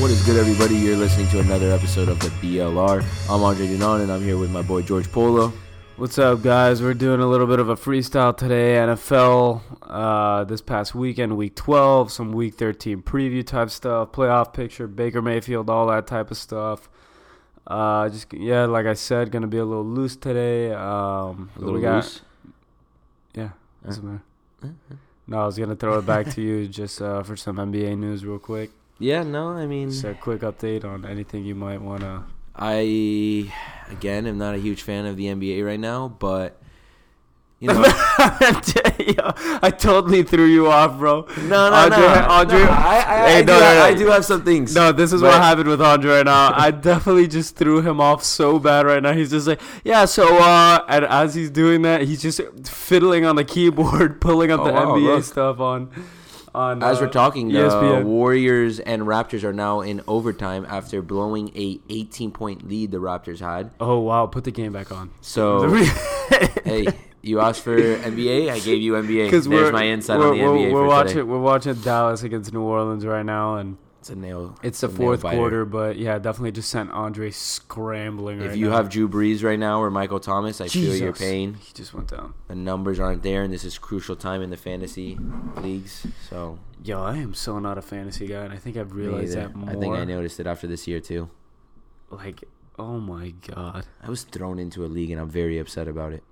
What is good, everybody? You're listening to another episode of the BLR. I'm Andre Dunan, and I'm here with my boy George Polo. What's up, guys? We're doing a little bit of a freestyle today. NFL uh, this past weekend, week 12, some week 13 preview type stuff, playoff picture, Baker Mayfield, all that type of stuff. Uh, just yeah, like I said, gonna be a little loose today. Um, A little got- loose. Yeah. what's Uh, the matter? uh, No, I was gonna throw it back to you just uh, for some NBA news, real quick. Yeah, no, I mean, Just a quick update on anything you might wanna. I again am not a huge fan of the NBA right now, but you know, I totally threw you off, bro. no, no, Andre- no, Andre- no, I, I, Hey, I, no, do, no, have, no. I do have some things. No, this is But- what happened with Andre right now. I definitely just threw him off so bad right now. He's just like, yeah, so uh and as he's doing that, he's just fiddling on the keyboard, pulling up Oh, the wow, NBA look. stuff on on As uh, we're talking, the. Warriors and Raptors are now in overtime after blowing a 18 point lead the Raptors had. Oh wow, put the game back on. So hey, you asked for NBA, I gave you NBA. Because There's my insight we're, on the we're, NBA we're for watching today. we're watching Dallas against New Orleans right now, and It's a nail. it's the fourth quarter. But yeah, definitely just sent Andre scrambling. If right you now. have Drew Brees right now or Michael Thomas, I feel your pain. he just went down. The numbers aren't there, and this is crucial time in the fantasy leagues. So Yo, I am so not a fantasy guy, and I think I've realized that more. I think I noticed it after this year too. Like, oh my god. I was thrown into a league, and I'm very upset about it.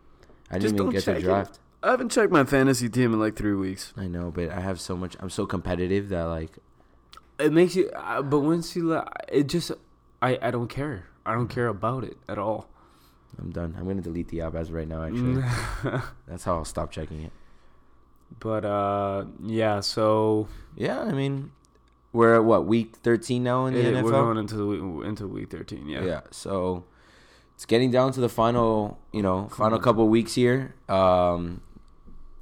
I Just didn't even don't get check to it. draft. I haven't checked my fantasy team in like three weeks. I know, but I have so much. I'm so competitive that like It makes you, uh, but once you, let- it just, I, I don't care. I don't care about it at all. I'm done. I'm gonna delete the app as right now. Actually, that's how I'll stop checking it. but uh, yeah. So Yeah, I mean, we're at what week 13 now in the it- NFL. we're going into the week- into week thirteen. Yeah. yeah. so it's getting down to the final, you know, final couple weeks here. Um,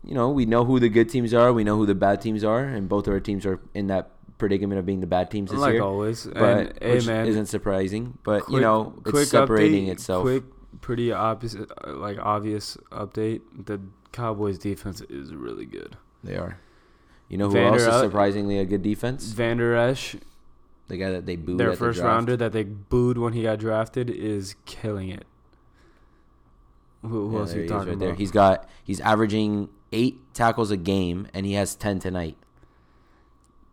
you know, we know who the good teams are, we know who the bad teams are, and both of our teams are in that predicament of being the bad teams this year. Like year. always. But and, hey which man, isn't surprising, but you know, it's quick separating update, itself. Quick, pretty obvious, uh, like obvious update. The Cowboys defense is really good. They are. You know who Vander else is surprisingly a good defense? Vander Esch, The guy that they booed their first the rounder that they booed when he got drafted, is killing it. Who, who Yeah, else are you talking right about? there. He's got he's averaging eight tackles a game, and he has ten tonight.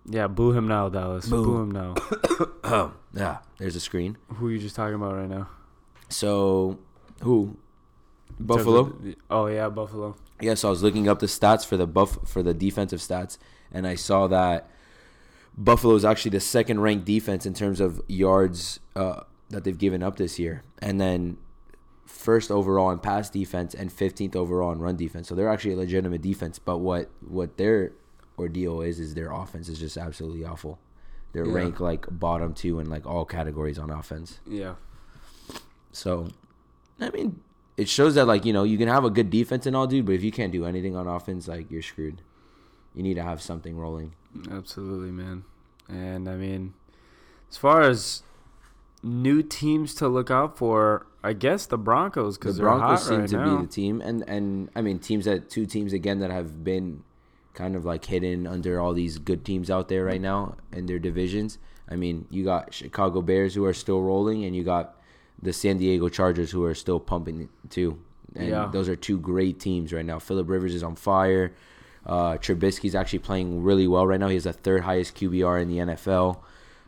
Yeah, boo him now, Dallas. Boo. Boo, him now. Oh, yeah. There's a screen. who are you just talking about right now? So, who? Buffalo. oh yeah, Buffalo. Yeah. So I was looking up the stats for the buff for the defensive stats, and I saw that Buffalo is actually the second ranked defense in terms of yards uh, that they've given up this year, and then first overall in pass defense and 15th overall in run defense. So they're actually a legitimate defense. But what what their ordeal is is their offense is just absolutely awful. They're Yeah. ranked like bottom two in like all categories on offense. Yeah. So, I mean, it shows that like you know you can have a good defense and all, dude, but if you can't do anything on offense, like you're screwed. You need to have something rolling. Absolutely, man. And I mean, as far as new teams to look out for, I guess the Broncos The because they're Broncos seem right to now. be the team, and and I mean teams that two teams again that have been kind of like hidden under all these good teams out there right now in their divisions. I mean, you got Chicago Bears who are still rolling, and you got the San Diego Chargers who are still pumping too. And Yeah. those are two great teams right now. Philip Rivers is on fire. Uh, Trubisky's actually playing really well right now. He has the third highest QBR in the NFL,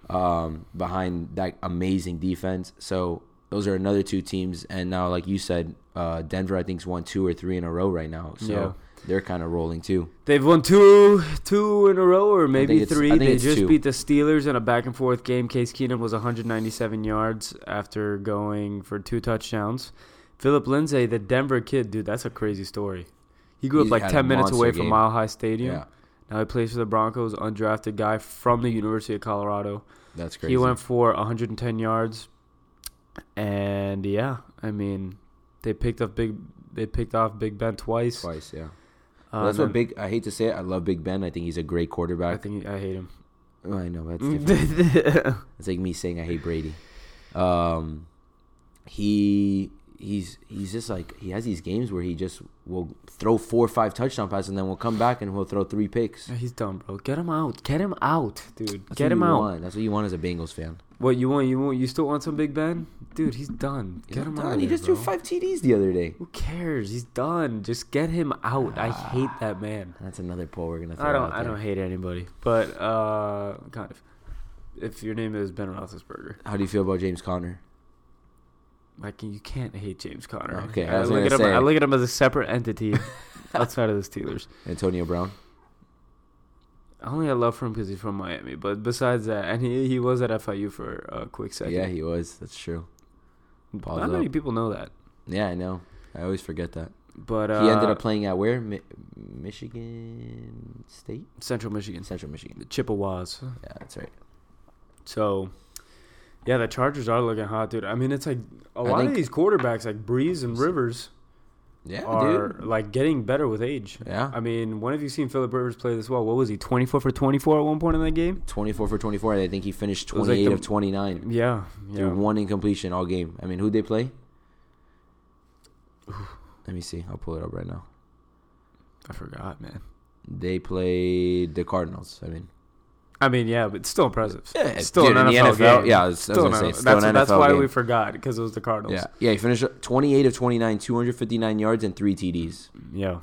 um, behind that amazing defense. So those are another two teams. And now, like you said, uh, Denver I think's won two or three in a row right now. So. They're kind of rolling too. They've won two, two in a row, or maybe three. They just two. beat the Steelers in a back and forth game. Case Keenum was 197 yards after going for two touchdowns. Phillip Lindsay, the Denver kid, dude, that's a crazy story. He grew He up like 10 minutes away from. Mile High Stadium. Yeah, Now he plays for the Broncos, undrafted guy from the University of Colorado. that's crazy. He went for 110 yards, and yeah, I mean, they picked up big. They picked off Big Ben twice. twice. Yeah, That's what big. I hate to say it. I love Big Ben. I think he's a great quarterback. I think I hate him. Oh, I know that's different. It's like me saying I hate Brady. Um, he he's he's just like he has these games where he just will throw four or five touchdown passes and then we'll come back and he'll throw three picks. He's done, bro. Get him out. Get him out, dude. That's Get him out. Want. That's what you want as a Bengals fan. What you want? You want? You still want some Big Ben, dude? He's done. He's Get him done. out. He just threw five TDs the other day. Who cares? He's done. Just get him out. I hate that man. That's another poll we're gonna. Throw I don't. out I don't hate anybody, but uh, kind of. If your name is Ben Roethlisberger, How do you feel about James Conner? like you can't hate James Conner. Okay, I I, look at him. I look at him as a separate entity outside of the Steelers. Antonio Brown. I only have love for him because he's from Miami, but besides that, and he he was at FIU for a quick second. Yeah, he was. That's true. Pause Not many up. people know that, Yeah, I know. I always forget that. but uh, he ended up playing at where? Mi- Michigan State, Central Michigan, Central Michigan. the Chippewas. Yeah, that's right. So, yeah, the Chargers are looking hot, dude. I mean, it's like a I lot of these quarterbacks, like Brees and Rivers, Yeah, are dude. like getting better with age. Yeah. I mean, when have you seen Philip Rivers play this well? What was he, 24 for 24 at one point in that game? 24 for 24. I think he finished It was like 28 the- of 29 Yeah, yeah. through one incompletion all game. I mean, who'd they play? Let me see. I'll pull it up right now. I forgot, man. They played the Cardinals. I mean, I mean, yeah, but still impressive. yeah, It's still dude, an in the NFL, NFL. game. Yeah, I was, I was Still gonna an say, still that's an that's why game. we forgot because it was the Cardinals. Yeah, yeah. He finished 28 of 29, 259 yards and three TDs. yeah,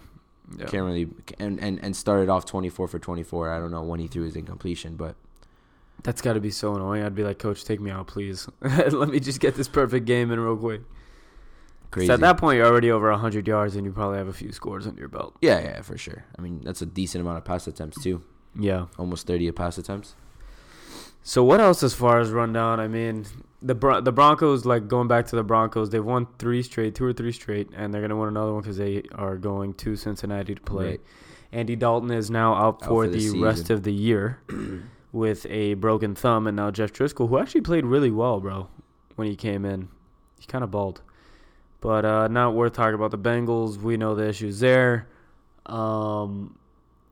yeah. Can't really and, and and started off 24 for 24. I don't know when he threw his incompletion, but That's got to be so annoying. I'd be like, Coach, take me out, please. Let me just get this perfect game in real quick. crazy. at that point, you're already over 100 yards and you probably have a few scores under your belt. yeah, yeah, for sure. I mean, that's a decent amount of pass attempts too. Yeah. Almost 30 pass attempts. So what else as far as rundown? I mean, the Bron- the Broncos, like going back to the Broncos, they've won three straight, two or three straight, and they're gonna win another one because they are going to Cincinnati to play. Right. Andy Dalton is now out Out for, for the the, rest of the year with a broken thumb, and now Jeff Driskel, who actually played really well, bro, when he came in, he kind of balled, but uh, not worth talking about. The Bengals, we know the issues there. Um,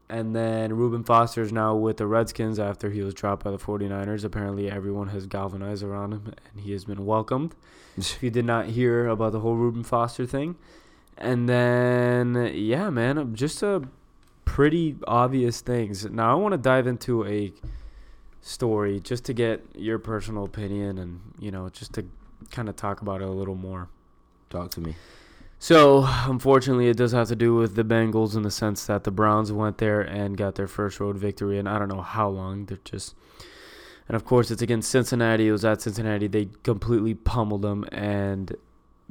and then Reuben Foster is now with the Redskins after he was dropped by the 49ers. Apparently, everyone has galvanized around him, and he has been welcomed. if you did not hear about the whole Reuben Foster thing. And then, yeah, man, just a pretty obvious things. Now, I want to dive into a story just to get your personal opinion and, you know, just to kind of talk about it a little more. Talk to me. So, unfortunately, it does have to do with the Bengals in the sense that the Browns went there and got their first road victory, and I don't know how long. They're just, and of course, it's against Cincinnati. It was at Cincinnati. They completely pummeled them, and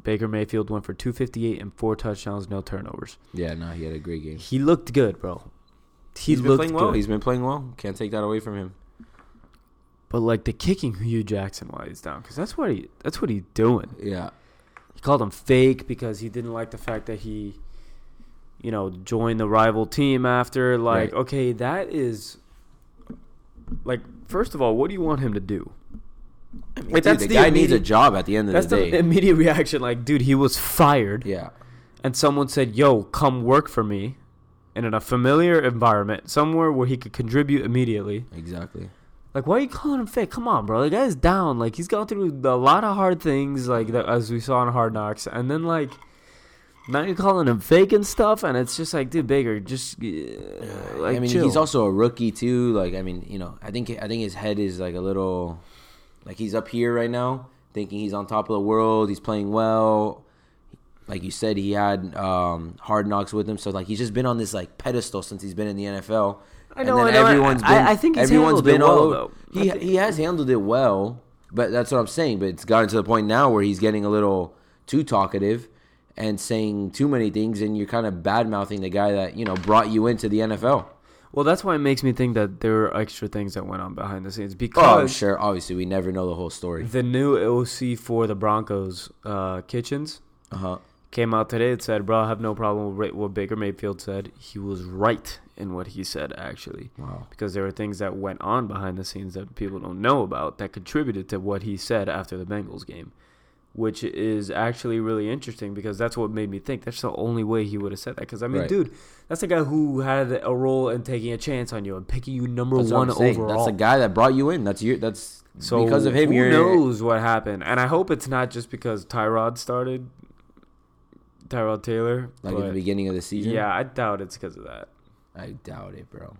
Baker Mayfield went for 258 and four touchdowns, no turnovers. Yeah, no, he had a great game. He looked good, bro. He He's been looked playing well. good. He's been playing well. Can't take that away from him. but like the kicking Hue Jackson while he's down, because that's what he that's what he's doing. Yeah. He called him fake because he didn't like the fact that he, you know, joined the rival team after. Like, Right. okay, that is, like, first of all, what do you want him to do? I mean, Wait, dude, that's the the guy needs a job at the end of That's the the day. immediate reaction. Like, dude, he was fired, yeah. and someone said, "Yo, come work for me." And in a familiar environment, somewhere where he could contribute immediately. Exactly. Like, why are you calling him fake? Come on, bro. The guy's down. Like, he's gone through a lot of hard things, like that, as we saw in Hard Knocks, and then like now you're calling him fake and stuff, and it's just like, dude, Baker, just uh, like I mean, chill. he's also a rookie too. Like, I mean, you know, I think I think his head is like a little, like he's up here right now, thinking he's on top of the world. He's playing well. Like you said, he had um, hard knocks with him, so like he's just been on this like pedestal since he's been in the NFL. I know, and then I know. I- everyone's I- been, I think he's everyone's handled been all well, over. though. He he has handled it well, but that's what I'm saying. But it's gotten to the point now where he's getting a little too talkative and saying too many things, and you're kind of bad mouthing the guy that you know brought you into the NFL. well, that's why it makes me think that there are extra things that went on behind the scenes because. Oh, because sure. Obviously, we never know the whole story. the new OC for the Broncos, uh, Kitchens, Uh huh. came out today and said, "Bro, I have no problem with what Baker Mayfield said. He was right in what he said, actually." Wow. because there were things that went on behind the scenes that people don't know about that contributed to what he said after the Bengals game, which is actually really interesting because that's what made me think that's the only way he would have said that. Because I mean, Right. dude, that's a guy who had a role in taking a chance on you and picking you number That's one overall. That's the guy that brought you in. That's your. That's so because of him. who knows what happened? And I hope it's not just because Tyrod started Tyrod Taylor. like at the beginning of the season. yeah, I doubt it's because of that. I doubt it, bro.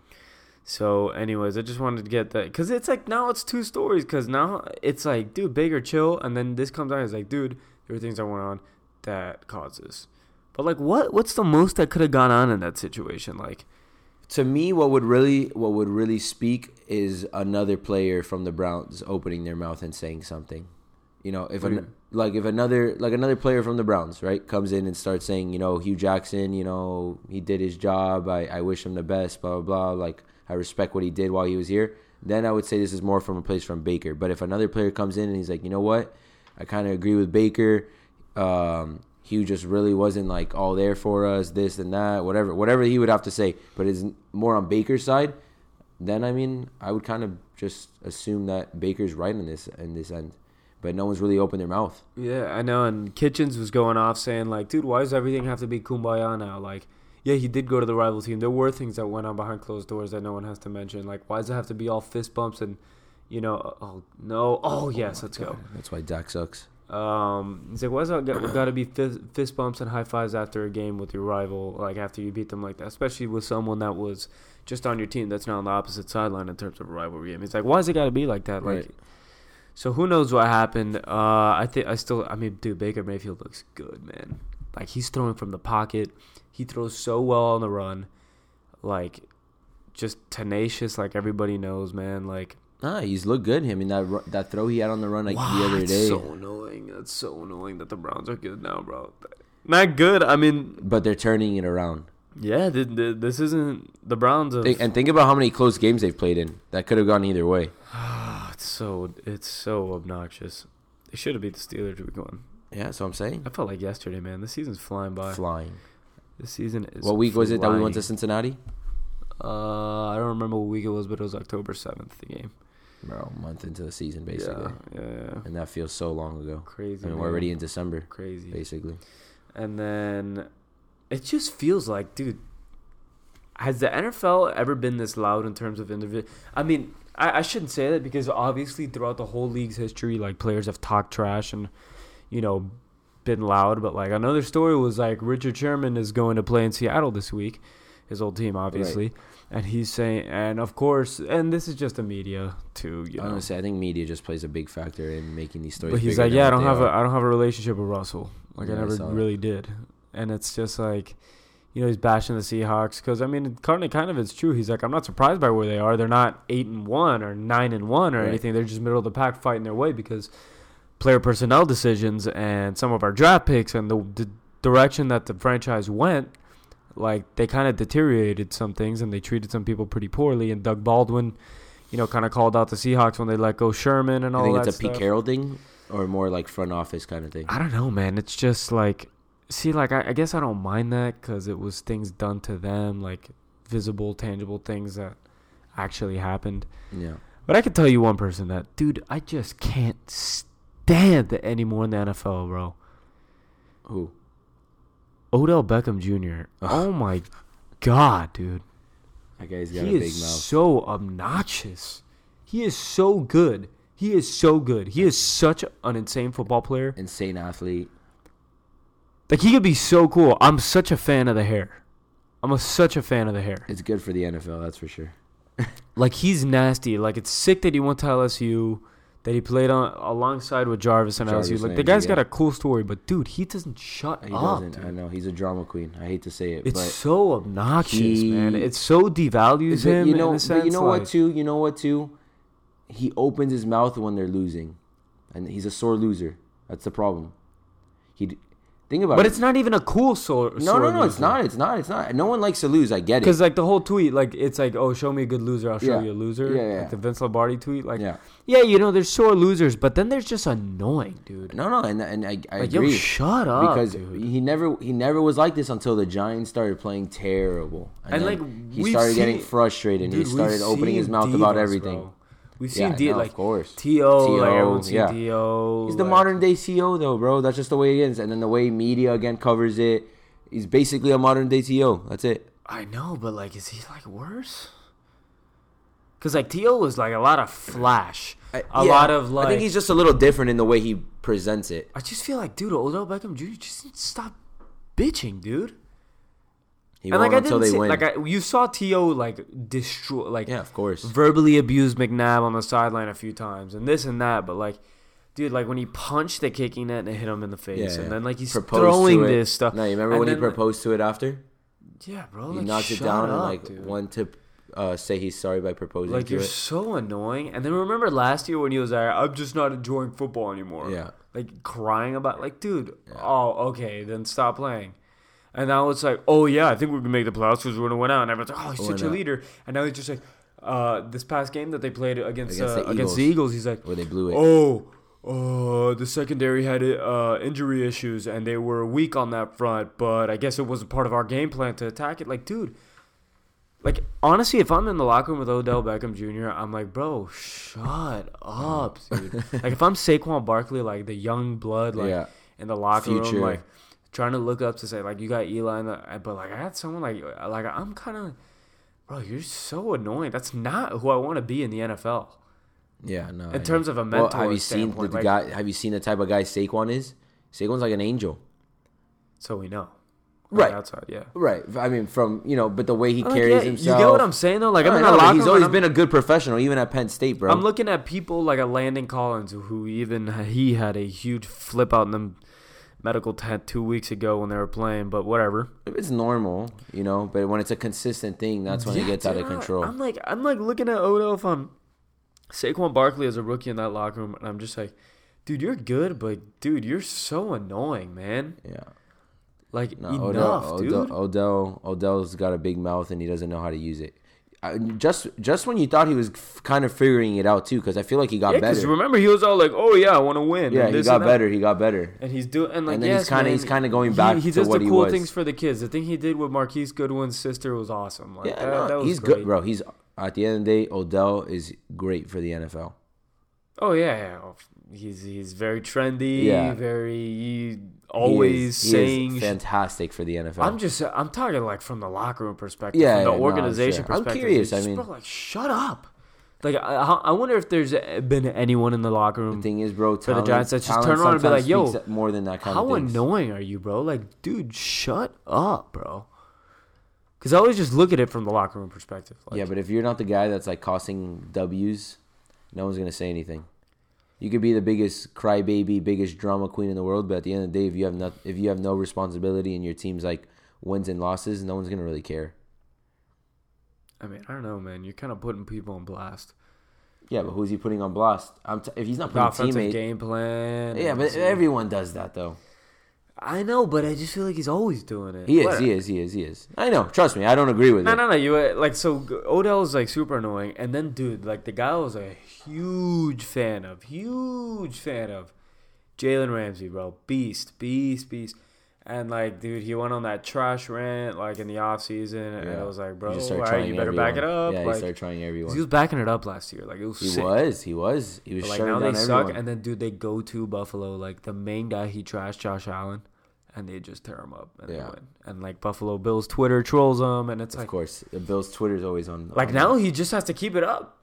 So, anyways, I just wanted to get that because it's like now it's two stories. Because now it's like, dude, Baker chill, and then this comes out. It's like, dude, there were things that went on that caused this. But like, what? What's the most that could have gone on in that situation? Like, To me, what would really what would really speak is another player from the Browns opening their mouth and saying something. You know, if an, like if another like another player from the Browns, right, comes in and starts saying, you know, Hue Jackson, you know, he did his job. I, I wish him the best. Blah blah blah. Like I respect what he did while he was here. Then I would say this is more from a place from Baker. But if another player comes in and he's like, you know what, I kind of agree with Baker. Um, Hue just really wasn't like all there for us, this and that, whatever, whatever he would have to say. But it's more on Baker's side. Then I mean, I would kind of just assume that Baker's right in this in this end. But no one's really opened their mouth. yeah, I know. And Kitchens was going off saying like, dude, why does everything have to be kumbaya now? Like, yeah, he did go to the rival team. There were things that went on behind closed doors that no one has to mention. Like, why does it have to be all fist bumps and, you know, oh no, oh yes, let's go. That's why Dak sucks. Um, he's like, why's it got, to be fist, fist bumps and high fives after a game with your rival, like after you beat them like that, especially with someone that was just on your team that's not on the opposite sideline in terms of a rivalry game. He's like, why's it got to be like that? Like, Right. So who knows what happened? Uh, I think I still, I mean, dude, Baker Mayfield looks good, man. Like he's throwing from the pocket. He throws so well on the run, like just tenacious, like everybody knows, man. Like Ah, he's looked good. I mean, that that throw he had on the run like the other That's day. So annoying. That's so annoying that the Browns are good now, bro. Not good. I mean, but they're turning it around. yeah, th- th- this isn't the Browns. Of, and think about how many close games they've played in. That could have gone either way. So it's so obnoxious. They should have beat the Steelers week one. Yeah, that's what I'm saying. I felt like yesterday, man. The season's flying by. Flying. This season is. What week was it that we went to. Cincinnati? Uh, I don't remember what week it was, but it was October seventh. The game. Bro, a month into the season basically. Yeah, yeah, yeah. And that feels so long ago. Crazy. Mean, we're already in December, crazy. basically. And then it just feels like, dude, has the NFL ever been this loud in terms of individual? I mean, I, I shouldn't say that because obviously throughout the whole league's history, like players have talked trash and, you know, been loud. But like another story was like Richard Sherman is going to play in Seattle this week, his old team, obviously. And he's saying, and of course, and this is just the media too, you know. Honestly, I think media just plays a big factor in making these stories. But he's like, yeah, I don't have a, are." I don't have a relationship with Russell. Like Yeah, I I never that. really did, and it's just like, you know, he's bashing the Seahawks because I mean, of, kind of, it's true. He's like, I'm not surprised by where they are. They're not eight and one or nine and one or Right. anything. They're just middle of the pack fighting their way because player personnel decisions and some of our draft picks and the, the direction that the franchise went. Like they kind of deteriorated some things and they treated some people pretty poorly. And Doug Baldwin, you know, kind of called out the Seahawks when they let go Sherman and all. I all think that it's a Pete stuff. Carroll thing, or more like front office kind of thing. I don't know, man. It's just like, see, like I, I guess I don't mind that because it was things done to them, like visible, tangible things that actually happened. Yeah, But I can tell you one person that, dude, I just can't stand anymore in the NFL, bro. who? Odell Beckham Jr. Oh my god, dude. That guy's got He a big is mouth. so obnoxious. He is so good. He is so good. He is such an insane football player. Insane athlete. Like he could be so cool. I'm such a fan of the hair. I'm a, such a fan of the hair. It's good for the NFL, that's for sure. Like he's nasty. Like it's sick that he went to LSU, that he played on alongside with Jarvis and Jarvis LSU. Like the guy's yeah. got a cool story, but dude, he doesn't shut He up. doesn't. I know he's a drama queen. I hate to say it, It's so obnoxious, he- man. It so devalues him you know, in a sense. you know like, what too? You know what too? He opens his mouth when they're losing, and he's a sore loser. That's the problem. He think about But it. it's not even a cool sore. no, no, no. It's not. It's not. It's not. No one likes to lose. I get it. Because like the whole tweet, like it's like, oh, show me a good loser, I'll show Yeah. you a loser. Yeah, yeah. Like the Vince Lombardi tweet, like yeah. yeah, you know, there's sore losers, but then there's just annoying, dude. No, no, and and I, I Like agree yo, shut up, because dude. he never he never was like this until the Giants started playing terrible, And, then like, he started getting frustrated. and Dude, he started opening his seen mouth about everything. bro. We've Yeah, seen D no, like of course. T.O., like T.O., everyone's seen yeah. To. He's the like- modern day T.O. though, bro. That's just the way it is. And then the way media again covers it, he's basically a modern day CEO. That's it. I know, but like, is he like worse? Because like T.O. was like a lot of flash, a Yeah, lot of like. I think he's just a little different in the way he presents it. I just feel like, dude, Odell Beckham Jr. just needs to stop bitching, dude. He and like I didn't they see, win. like I, you saw T.O. like destroy, like yeah, of course. verbally abuse McNabb on the sideline a few times, and this and that. But like, dude, like when he punched the kicking net and it hit him in the face, Yeah, and yeah. then like he's Proposed throwing this stuff. No, you remember And when he then, like- proposed to it after? Yeah, bro. he like, knocked it down and like dude. one to uh, say he's sorry by proposing Like you're it. so annoying. And then remember last year when he was like, "I'm just not enjoying football anymore." Yeah. Like crying about, like, dude. Oh, okay, then stop playing. And now it's like, oh yeah, I think we can make the playoffs because we're gonna win out. And everyone's like, oh, he's Why such a not? leader. And now he's just like, uh, this past game that they played against Against uh, the against the Eagles. He's like, Where they blew it. oh, uh, the secondary had uh, injury issues and they were weak on that front, but I guess it was a part of our game plan to attack it. Like, dude, like honestly, if I'm in the locker room with Odell Beckham Jr., I'm like, bro, shut up, dude. like if I'm Saquon Barkley, like the young blood, like Yeah. in the locker Future. room, like trying to look up to say like you got Eli, the, but like I had someone like like I'm kind of, bro, you're so annoying. That's not who I want to be in the NFL. Yeah, no. In terms of a well, mentor have you seen the like- guy? Have you seen the type of guy Saquon is? Saquon's like an angel. So we know, Right. outside, yeah. Right. I mean, from you know, but the way he Like, carries yeah, himself. You get what I'm saying though? Like I'm know, locker he's always and been a good professional, even at Penn State, bro. I'm, I'm looking at people like a Landon Collins, who even he had a huge flip out in the medical tent two weeks ago when they were playing. But whatever. it's normal, you know, but when it's a consistent thing, that's when it Yeah, gets out of control. I'm like, I'm like looking at Odo if I'm Saquon Barkley as a rookie in that locker room, and I'm just like, dude, you're good, but dude, you're so annoying, man. yeah. Like No, enough, Odell, dude. Odell, Odell, Odell's got a big mouth and he doesn't know how to use it. Just, just when you thought he was f- kind of figuring it out too, because I feel like he got Yeah, better. remember he was all like, "Oh yeah, I want to win." yeah, and he got better. He got better. And he's doing, and like, And then yes, he's kinda- he's kinda going back He, to does the cool things for the kids. The thing he did with Marquise Goodwin's sister was awesome. Like, Yeah, that, no, that was he's great. good, bro. He's at the end of the day, Odell is great for the NFL. Oh yeah, yeah. He's he's very trendy. Yeah. very he He always he is saying. fantastic for the NFL. I'm just I'm talking like from the locker room perspective, Yeah, from the yeah, no, organization sure. I'm curious, I mean- bro, like shut up. Like I, I wonder if there's been anyone in the locker room. the thing is, bro, for the Giants that just turn around and be like, yo, more than that kind How of annoying are you, bro? Like, dude, shut up, bro. Because I always just look at it from the locker room perspective. Like, yeah, but if you're not the guy that's like costing W's, no one's gonna say anything. You could be the biggest crybaby, biggest drama queen in the world, but at the end of the day, if you have not, if you have no responsibility and your team's like wins and losses, no one's gonna really care. I mean, I don't know, man. You're kind of putting people on blast. Yeah, but who's he putting on blast? I'm t- if he's not The putting offensive teammates. game plan. Yeah, but everyone does that though. I know, but I just feel like he's always doing it. He is, Whatever. he is, he is, he is. I know. Trust me, I don't agree with No, it. no, no. no. You uh, like so Odell is like super annoying, and then dude, like the guy was a huge fan of, huge fan of, Jalen Ramsey, bro, beast, beast, beast, and like dude, he went on that trash rant like in the off season, and Yeah. I was like, bro, all right, you better back it up. Yeah, he started trying everyone. he was backing it up last year, like it was He sick. was, he was, he was But, like now they everyone. suck, and then dude, they go to Buffalo. Like the main guy, he trashed Josh Allen, and they just tear him up and they Yeah. win. And like Buffalo Bills Twitter trolls him, and it's of like, course, the Bills' Twitter's always on. like on now he just has to keep it up.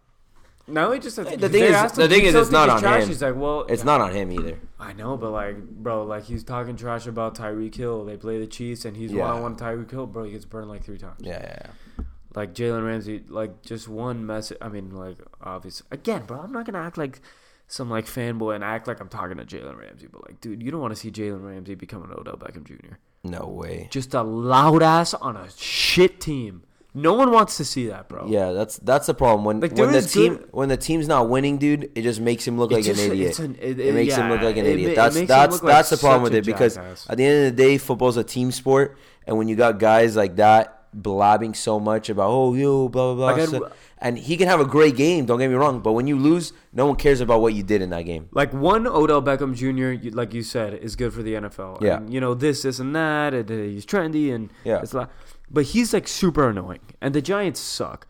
Now he just has to. The thing is- the thing is, it's not on trash?" him. He's like, well, It's not on him either. I know, but like, bro, like he's talking trash about Tyreek Hill. They play the Chiefs, and he's Yeah. one on one Tyreek Hill, bro. He gets burned like three times. Yeah, yeah, yeah. Like Jalen Ramsey, like just one message. I mean, like obvious. Again, bro, I'm not gonna act like some like fanboy and act like I'm talking to Jalen Ramsey, but like, dude, you don't want to see Jalen Ramsey become an Odell Beckham Jr. No way. Just a loud ass on a shit team. No one wants to see that, bro. Yeah, that's that's the problem. When Like, when the is team good- when the team's not winning, dude, it just makes him look like just- an idiot. it's an- it- it, makes him look yeah, like an it idiot. it that's makes him that's look like that's the problem such with a it because jackass. at the end of the day, football's a team sport, and when you got guys like that blabbing so much about oh yo blah blah blah, Like, I'd- so- and he can have a great game. Don't get me wrong, but when you lose, no one cares about what you did in that game. Like one Odell Beckham Jr., you- like you said, is good for the NFL. Yeah. And, you know this, this, and that. And uh, he's trendy, and Yeah. it's lot. But he's like super annoying, and the Giants suck.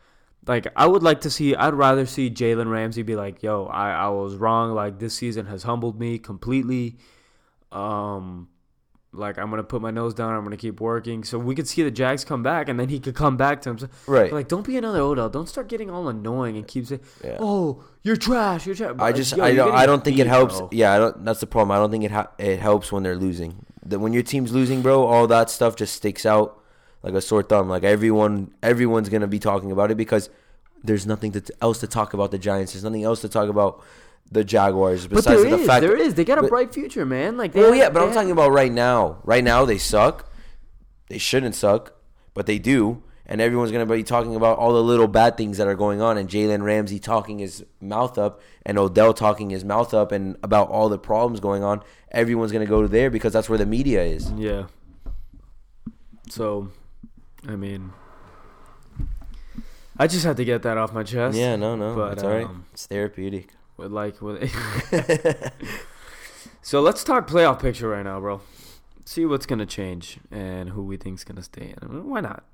Like I would like to see. I'd rather see Jalen Ramsey be like, "Yo, I, I was wrong. Like this season has humbled me completely. Um, like I'm gonna put my nose down. I'm gonna keep working, so we could see the Jags come back, and then he could come back to himself. Right. Like, don't be another Odell. Don't start getting all annoying and keep saying, Yeah. "Oh, you're trash. You're trash." I just I don't I don't think it helps. Yeah, I don't. That's the problem. I don't think it ha- it helps when they're losing. that when your team's losing, bro, all that stuff just sticks out like a sore thumb. Like everyone, everyone's gonna be talking about it because there's nothing to, else to talk about the Giants. There's nothing else to talk about the Jaguars besides there the is, fact. there is. They got a but- bright future, man. Like, they well, have- yeah, but I'm have- talking about right now. Right now, they suck. They shouldn't suck, but they do. And everyone's gonna be talking about all the little bad things that are going on, and Jalen Ramsey talking his mouth up, and Odell talking his mouth up, and about all the problems going on. Everyone's gonna go to there because that's where the media is. Yeah. So, I mean, I just had to get that off my chest. Yeah, no, no, But, it's all right. um, It's therapeutic. With like with. so let's talk playoff picture right now, bro. See what's gonna change and who we think's gonna stay in. Why not?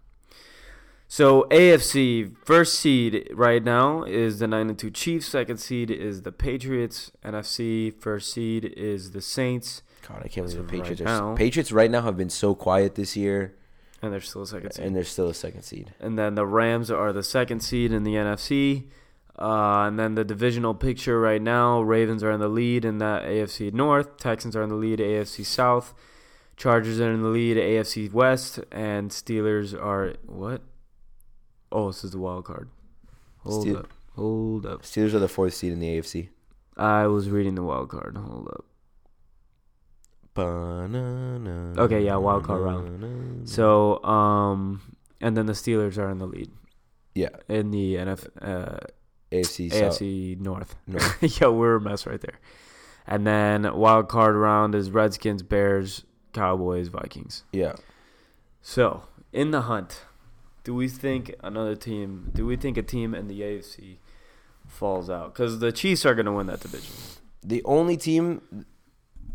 So AFC first seed right now is the nine and two Chiefs. Second seed is the Patriots. NFC first seed is the Saints, God, I can't believe the of right Patriots. are, Patriots right now have been so quiet this year, and they're still second seed. and they're still a second seed. And then the Rams are the second seed in the NFC. Uh, and then the divisional picture right now Ravens are in the lead in that AFC North. Texans are in the lead, AFC South. Chargers are in the lead, AFC West. And Steelers are. What? Oh, this is the wild card. Hold Steel- up. Hold up. Steelers are the fourth seed in the AFC. I was reading the wild card. Hold up. Okay, yeah, wild card round. So, um. And then the Steelers are in the lead yeah, in the NF, uh, AFC. South. AFC North. North. Yo, we're a mess right there. And then wild card round is Redskins, Bears, Cowboys, Vikings. Yeah. So in the hunt, do we think another team? Do we think a team in the AFC falls out? Because the Chiefs are going to win that division. The only team.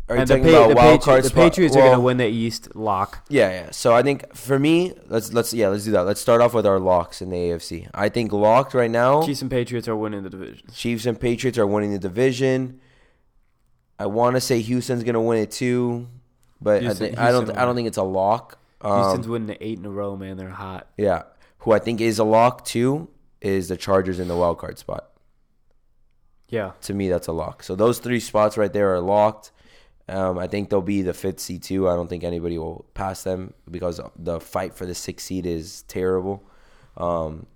Are you and the, Pa- about the, wild Patri- card the spot? Patriots are going to win the East lock. Yeah, yeah. So I think for me, let's let's yeah, let's do that. Let's start off with our locks in the AFC. I think locked right now. Chiefs and Patriots are winning the division. Chiefs and Patriots are winning the division. I want to say Houston's gonna win it too, but Houston- I, think, I don't. Houston I don't will think it's a lock. Um, Houston's winning the eight in a row, man. They're hot. yeah. Who I think is a lock too is the Chargers in the wild card spot. Yeah. To me, that's a lock. So those three spots right there are locked. Um, I think they'll be the fifth seed too. I don't think anybody will pass them because the fight for the sixth seed is terrible. Um,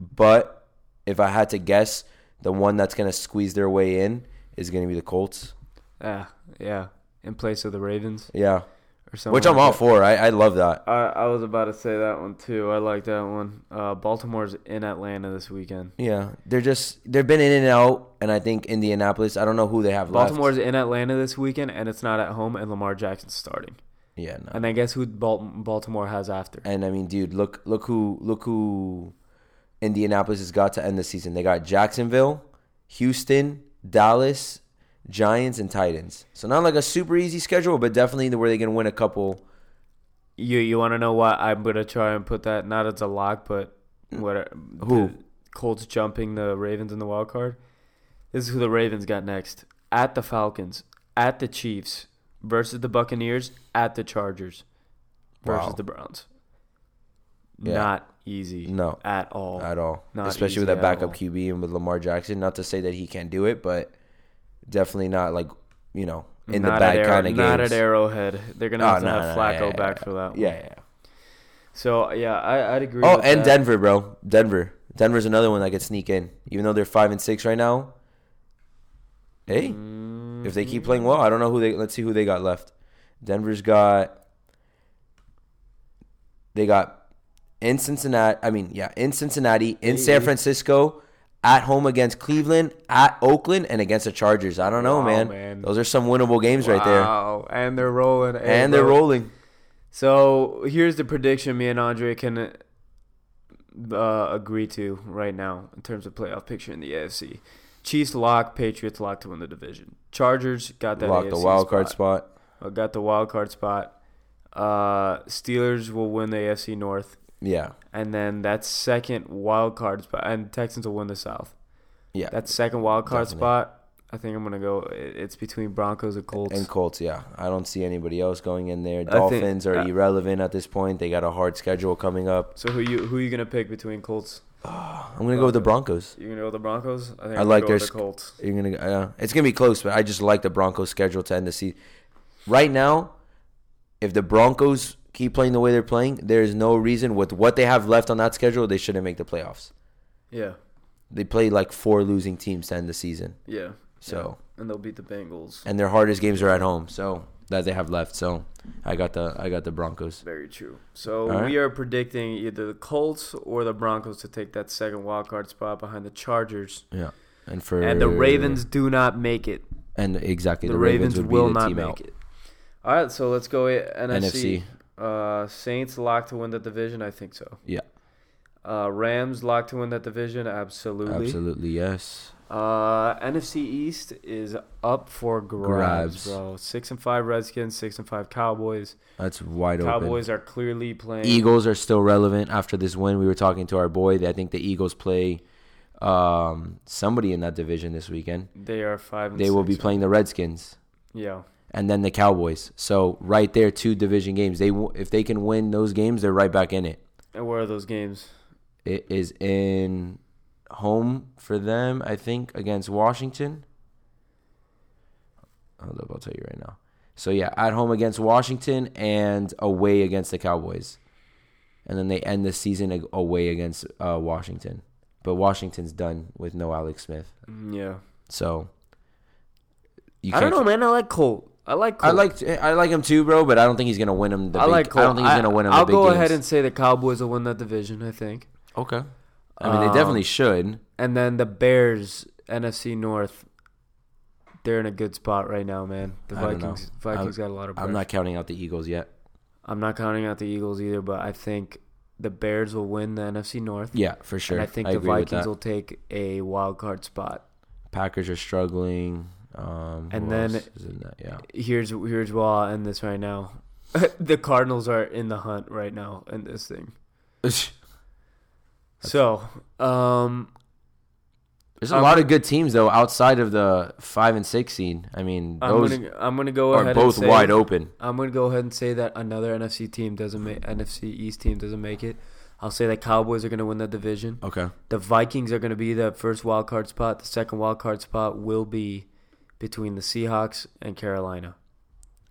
but if I had to guess, the one that's gonna squeeze their way in is gonna be the Colts. Yeah. Yeah. In place of the Ravens Yeah, or something. which I'm like all that. for. I, I love that. I, I was about to say that one too. I like that one. Uh, Baltimore's in Atlanta this weekend. Yeah, they're just they've been in and out, and I think Indianapolis. I don't know who they have left. Baltimore's in Atlanta this weekend, and it's not at home, and Lamar Jackson's starting. Yeah, no. And I guess who Bal- Baltimore has after? And I mean, dude, look look who look who Indianapolis has got to end the season. They got Jacksonville, Houston, Dallas, Giants, and Titans. So not like a super easy schedule, but definitely where they're gonna win a couple. You you want to know why I'm gonna try and put that not as a lock, but what Who? Colts jumping the Ravens in the wild card? This is who the Ravens got next. At the Falcons, at the Chiefs versus the Buccaneers, at the Chargers versus Wow. the Browns. Yeah. Not easy. No. at all. At all, Not especially with that backup. QB and with Lamar Jackson. Not to say that he can't do it, but definitely not like you know in Not the Arrow- kind of games. Not at Arrowhead. They're gonna Oh, have to no, have no, Flacco yeah, back yeah. for that. One. Yeah, yeah. So yeah, I, I'd agree. Oh, and that. Denver, bro. Denver. Denver's another one that could sneak in, even though they're five and six right now. Hey, Mm, if they keep playing well, I don't know who they. Let's see who they got left. Denver's got. They got in Cincinnati. I mean, yeah, in Cincinnati, in San Francisco, at home against Cleveland, at Oakland, and against the Chargers. I don't know, Wow, man. man. Those are some winnable games right there, Wow, and they're rolling. And they're rolling. So here's the prediction me and Andre can uh, agree to right now in terms of playoff picture in the AFC. Chiefs lock, Patriots lock to win the division. Chargers got that Lock the wild card spot. spot. Uh, got the wild card spot. Uh, Steelers will win the AFC North, Yeah, and then that second wild card spot, and Texans will win the South. yeah, That second wild card Definitely. spot, I think I'm gonna go. It's between Broncos and Colts. And Colts, yeah. I don't see anybody else going in there. think- Dolphins are uh, irrelevant at this point. They got a hard schedule coming up. so who you who you gonna pick between Colts? I'm gonna go with the Broncos. You're gonna go with the Broncos? I think I like their with the Colts. You're gonna, uh, it's gonna be close, but I just like the Broncos schedule to end the season. Right now, if the Broncos keep playing the way they're playing, there is no reason with what they have left on that schedule they shouldn't make the playoffs. Yeah. They play like four losing teams to end the season. Yeah. So And they'll beat the Bengals. and their hardest games are at home. So that they have left. So I got the I got the Broncos. Very true. So right. we are predicting either the Colts or the Broncos to take that second wild card spot behind the Chargers. Yeah. And for And the Ravens do not make it. and exactly The, the, Ravens, would be will not make out. it. All right, so let's go NFC. NFC. Uh, Saints locked to win the division. I think so. Yeah. Uh, Rams locked to win that division. Absolutely. Absolutely yes. Uh, NFC East is up for grabs, Grabs. bro. Six and five Redskins, six and five Cowboys. That's wide open. Cowboys are clearly playing. Eagles are still relevant after this win. We were talking to our boy. I think the Eagles play um, somebody in that division this weekend. They are five. And They will be playing the Redskins Yeah. And then the Cowboys. So right there, two division games. They if they can win those games, they're right back in it. And where are those games? It is in home for them, I think, against Washington. Hold up, I'll tell you right now. So yeah, at home against Washington and away against the Cowboys, and then they end the season away against uh, Washington. But Washington's done with no Alex Smith, Mm, Yeah. so you I don't know, man. I like Colt. I like. Colt. I like I like him too, bro. But I don't think he's gonna win him. The I big, like. Colt. I don't think he's gonna win him. I'll the big go games. ahead and say the Cowboys will win that division. I think. okay. I mean, Um, they definitely should. And then the Bears, NFC North. They're in a good spot right now, man. The I. Vikings. Vikings got a lot of. I'm not counting out the Eagles yet. I'm not counting out the Eagles either, but I think the Bears will win the NFC North. Yeah, for sure. And I think I the Vikings will take a wild card spot. Packers are struggling. Um, And then- is in that? Yeah, Here's here's where I'll end this right now. the Cardinals are in the hunt right now in this thing. So, um, there's a I'm lot of good teams though outside of the five and six seed. I mean, I'm gonna I'm gonna go are ahead both and say, wide open. I'm gonna go ahead and say that another NFC team doesn't make NFC East team doesn't make it. I'll say that Cowboys are gonna win the division. Okay, The Vikings are gonna be the first wild card spot. The second wild card spot will be between the Seahawks and Carolina.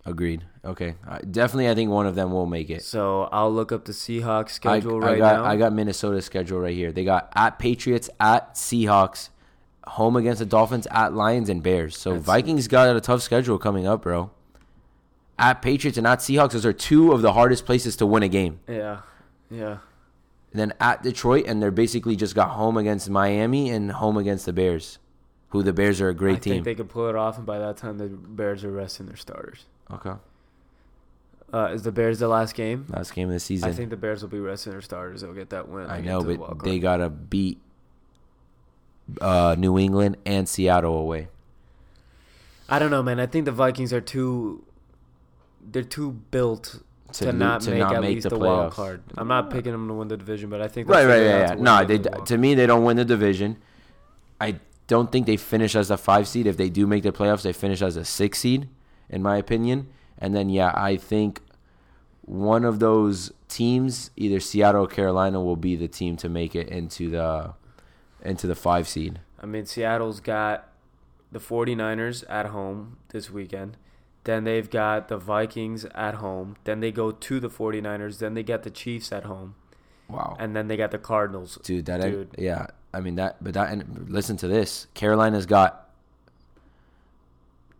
agreed. Okay, I, definitely. I think one of them will make it. So I'll look up the Seahawks I, schedule I right got now. I got Minnesota's schedule right here. They got at Patriots, at Seahawks, home against the Dolphins, at Lions and Bears. So That's- Vikings got a tough schedule coming up, bro. At Patriots and at Seahawks, those are two of the hardest places to win a game. yeah, yeah. And then at Detroit, and they're basically just got home against Miami and home against the Bears, who the Bears are a great I team. think they could pull it off, and by that time the Bears are resting their starters. okay, Uh, is the Bears the last game? last game of the season. I think the Bears will be resting their starters. They'll get that win. I know, to the but they gotta beat uh, New England and Seattle away. I don't know, man. I think the Vikings are too. They're too built to, lo- not to make not at make least the the wild card. I'm not picking them to win the division, but I think Right, right, yeah, yeah. to No, they to me they don't win the division. I don't think they finish as a five seed. If they do make the playoffs, they finish as a six seed, in my opinion. And then yeah, I think one of those teams, either Seattle or Carolina, will be the team to make it into the into the five seed. I mean, Seattle's got the 49ers at home this weekend. Then they've got the Vikings at home. Then they go to the 49ers. Then they get the Chiefs at home. Wow, And then they got the Cardinals. dude, that Dude. yeah. I mean that, but that and listen to this. Carolina's got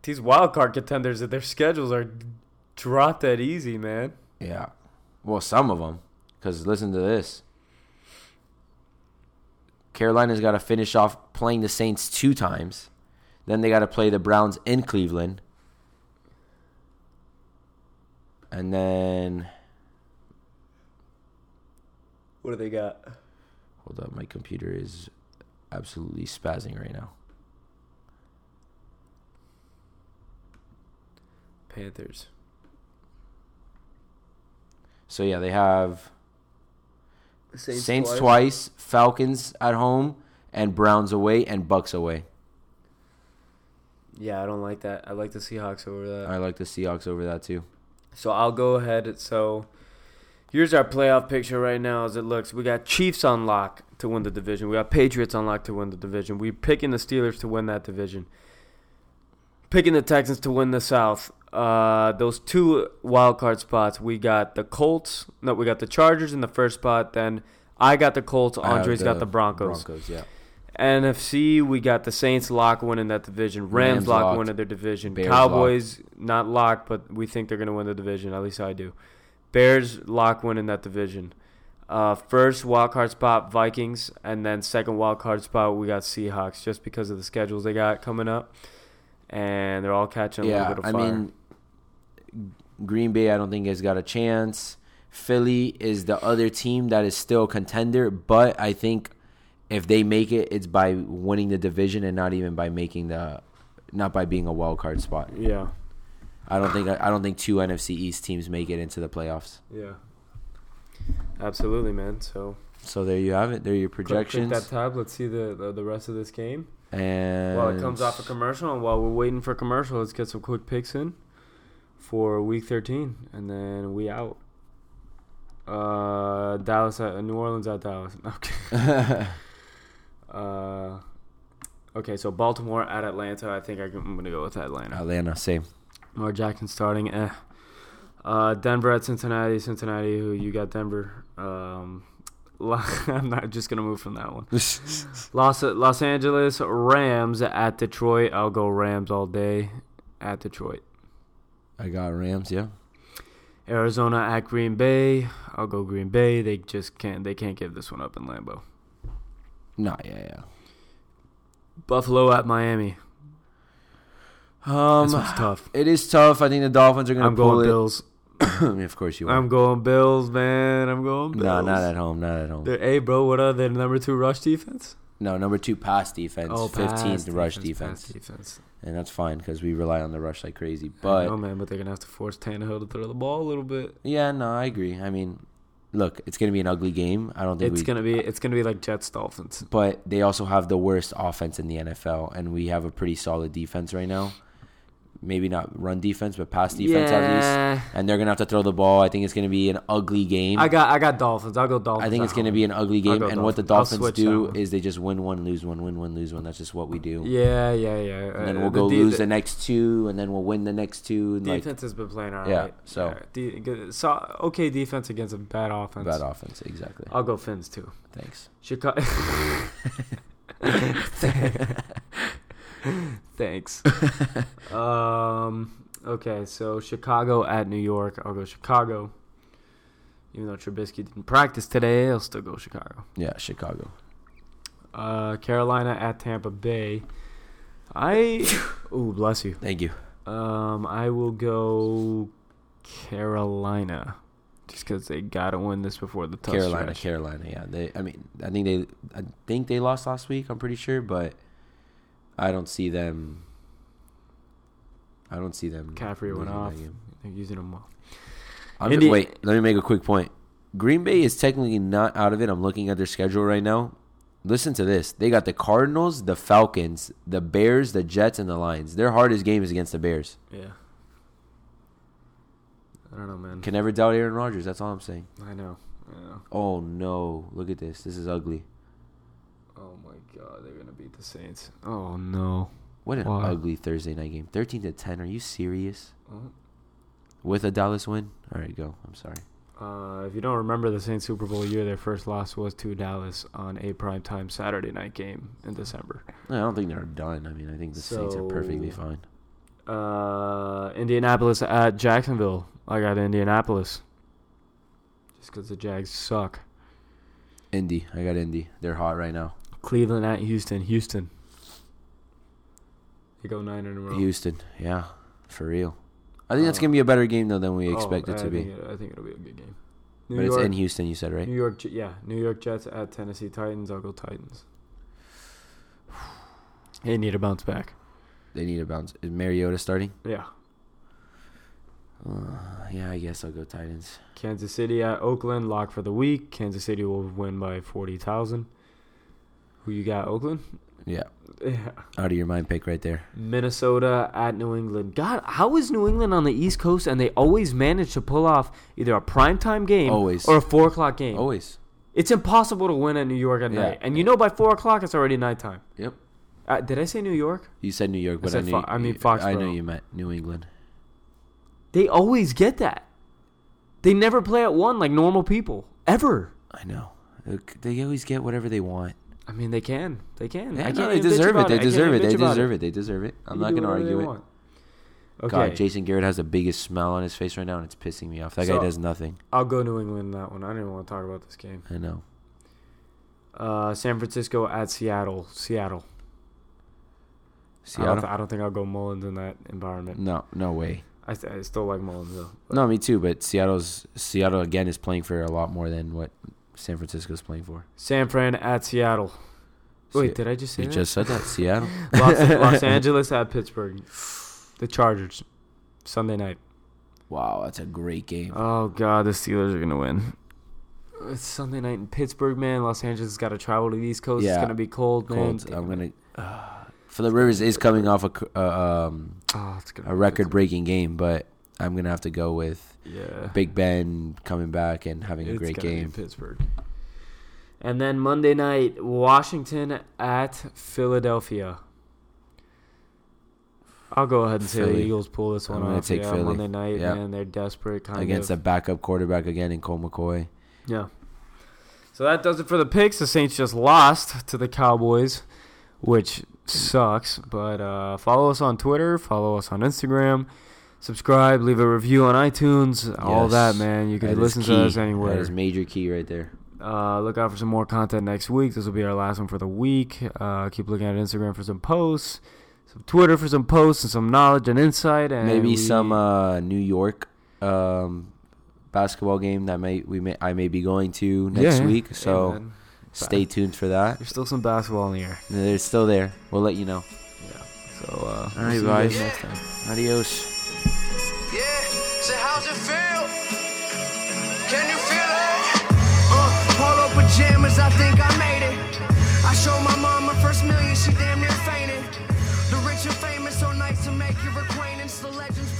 These wild card contenders, That their schedules are dropped that easy, man. Yeah. Well, some of them. Because listen to this. Carolina's got to finish off playing the Saints two times. Then they got to play the Browns in Cleveland. And then. What do they got? Hold up. My computer is absolutely spazzing right now. Panthers. So, yeah, they have Saints, Saints, twice, Falcons at home, and Browns away, and Bucks away. Yeah, I don't like that. I like the Seahawks over that. I like the Seahawks over that, too. So I'll go ahead. So here's our playoff picture right now as it looks. We got Chiefs on lock to win the division. We got Patriots on lock to win the division. We're picking the Steelers to win that division. Picking the Texans to win the South. uh, those two wild card spots, we got the Colts. No, we got the Chargers in the first spot. Then I got the Colts. Andre's got the Broncos. Broncos, yeah. NFC, we got the Saints lock winning that division. Rams, Rams lock locked. winning their division. Bears Cowboys not locked, but we think they're going to win the division. At least I do. Bears lock winning that division. Uh, first wild card spot Vikings, and then second wild card spot we got Seahawks, just because of the schedules they got coming up, and they're all catching a Yeah, little bit of fire. I mean, Green Bay, I don't think has got a chance. Philly is the other team that is still a contender, but I think if they make it, it's by winning the division and not even by making the, not by being a wild card spot. yeah, I don't think I don't think two NFC East teams make it into the playoffs. yeah, absolutely, man. So So there you have it. There are your projections. Click that tab. Let's see the, the the rest of this game. and While it comes off a commercial, and while we're waiting for commercial, let's get some quick picks in for week 13, and then we out. Uh, Dallas at New Orleans at Dallas. Okay. uh, okay, so Baltimore at Atlanta. I think I'm gonna go with Atlanta. Atlanta, same. Lamar Jackson starting. Eh. Uh, Denver at Cincinnati. Cincinnati. Who you got? Denver. Um, I'm not just gonna move from that one. Los Los Angeles Rams at Detroit. I'll go Rams all day at Detroit. I got Rams. Yeah. Arizona at Green Bay. I'll go Green Bay. They just can't. They can't give this one up in Lambeau. Nah, yeah, yeah. Buffalo at Miami. Um, this one's tough. it is tough. I think the Dolphins are gonna I'm pull going it. Bills. of course you are. I'm going Bills, man. I'm going Bills. no, not at home. Not at home. They're, hey, bro, what are they? Number two rush defense. No, number two pass defense, Oh, fifteenth rush defense, defense. and that's fine because we rely on the rush like crazy. But know, man, but they're gonna have to force Tannehill to throw the ball a little bit. yeah, no, I agree. I mean, look, it's gonna be an ugly game. I don't think It's we. gonna be. It's gonna be like Jets Dolphins. but they also have the worst offense in the NFL, and we have a pretty solid defense right now. Maybe not run defense, but pass defense at least. And they're gonna have to throw the ball. I think it's gonna be an ugly game. I got. I got Dolphins. I'll go Dolphins. I think it's going to be an ugly game. And what the Dolphins. I'll Dolphins switch that do is they just win one, lose one, win one, lose one. That's just what we do. Yeah, yeah, yeah. And then Uh, we'll the go de- lose the next two, and then we'll win the next two. And like defense has been playing all right. Yeah, so- Yeah, de- so okay defense against a bad offense. bad offense, exactly. I'll go Finns too. Thanks. Chicago. Thanks. um. Okay, so Chicago at New York. I'll go Chicago. Even though Trubisky didn't practice today, I'll still go Chicago. Yeah, Chicago. Uh, Carolina at Tampa Bay. I. Ooh, bless you. Thank you. Um, I will go Carolina, just because they gotta win this before the tough Carolina, stretch. Carolina. Yeah, they. I mean, I think they. I think they lost last week. I'm pretty sure, but I don't see them. I don't see them. McCaffrey went off. They're using them well. I'm Indi- wait, let me make a quick point. Green Bay is technically not out of it. I'm looking at their schedule right now. Listen to this. They got the Cardinals, the Falcons, the Bears, the Jets, and the Lions. Their hardest game is against the Bears. Yeah. I don't know, man. Can never doubt Aaron Rodgers. That's all I'm saying. I know. I know. Oh no! Look at this. This is ugly. Oh my God, they're gonna beat the Saints. Oh no. What an Why? ugly Thursday night game. 13 to 10. Are you serious? What? With a Dallas win? All right, go. I'm sorry. Uh, if you don't remember the Saints Super Bowl year, their first loss was to Dallas on a primetime Saturday night game in December. I don't think they're done. I mean, I think the Saints are perfectly fine. Uh, Indianapolis at Jacksonville. I got Indianapolis. Just because the Jags suck. Indy. I got Indy. They're hot right now. Cleveland at Houston. Houston. They go nine in a row. Houston. Yeah, for real. I think that's going to be a better game, though, than we Oh, expect it I to be. think it- I think it'll be a good game. New But York, it's in Houston, you said, right? New York, yeah, New York Jets at Tennessee Titans. I'll go Titans. They need a bounce back. They need a bounce. Is Mariota starting? Yeah. Uh, yeah, I guess I'll go Titans. Kansas City at Oakland, lock for the week. Kansas City will win by forty thousand. Who you got? Oakland. Yeah, Yeah. out of your mind pick right there. Minnesota at New England. God, how is New England on the East Coast and they always manage to pull off either a primetime game Always. or a four o'clock game? Always. It's impossible to win at New York at Yeah. night, and you know by four o'clock it's already nighttime. Yep. Uh, did I say New York? You said New York, but I, said knew. Fo- I mean I know you meant New England. They always get that. They never play at one like normal people ever. I know. They always get whatever they want. I mean, they can. They can. Yeah, I can't they deserve it. They I deserve it. They deserve it. They deserve it. I'm not gonna argue it. want. God, Jason Garrett has the biggest smile on his face right now, and it's pissing me off. That So- guy does nothing. I'll go New England in that one. I didn't even want to talk about this game. I know. Uh, San Francisco at Seattle. Seattle. I Seattle. don't, th- I don't think I'll go Mullens in that environment. No, no way. I, st- I still like Mullens though. but- No, me too. But Seattle's Seattle again is playing for a lot more than what San Francisco's playing for. San Fran at Seattle. Wait, Se- did I just say you that? just said that Seattle. Los, Los Angeles at Pittsburgh. The Chargers. Sunday night. Wow, that's a great game. Oh God, the Steelers are gonna win. It's Sunday night in Pittsburgh, man. Los Angeles has got to travel to the East Coast. It's gonna be cold, man. Cold. I'm gonna. Uh, Philip Rivers is coming off a uh, um, Oh, it's a record-breaking game, but I'm gonna have to go with Yeah. Big Ben coming back and having a great game. Pittsburgh. And then Monday night, Washington at Philadelphia. I'll go ahead and say the Eagles pull this one I'm off. take yeah, Philly. Monday night, Yeah. man, they're desperate. Kind Against of. a backup quarterback again in Colt McCoy. Yeah. So that does it for the picks. The Saints just lost to the Cowboys, which sucks. But uh, follow us on Twitter, follow us on Instagram, subscribe, leave a review on iTunes, all that, man. You can That is listen to us anywhere. That is major key right there. Uh, look out for some more content next week. This will be our last one for the week. Uh, keep looking at Instagram for some posts, some Twitter for some posts and some knowledge and insight, and Maybe we- some uh, New York um, basketball game that may we may I may be going to next Yeah, week. So man. stay tuned for that. There's still some basketball in the air. They're still there. We'll let you know. Yeah. So uh, All you guys. next time. Adios. Can you feel it? Uh, polo pajamas, I think I made it. I showed my mom my first million, she damn near fainted. The rich and famous, so nice to make your acquaintance. The legends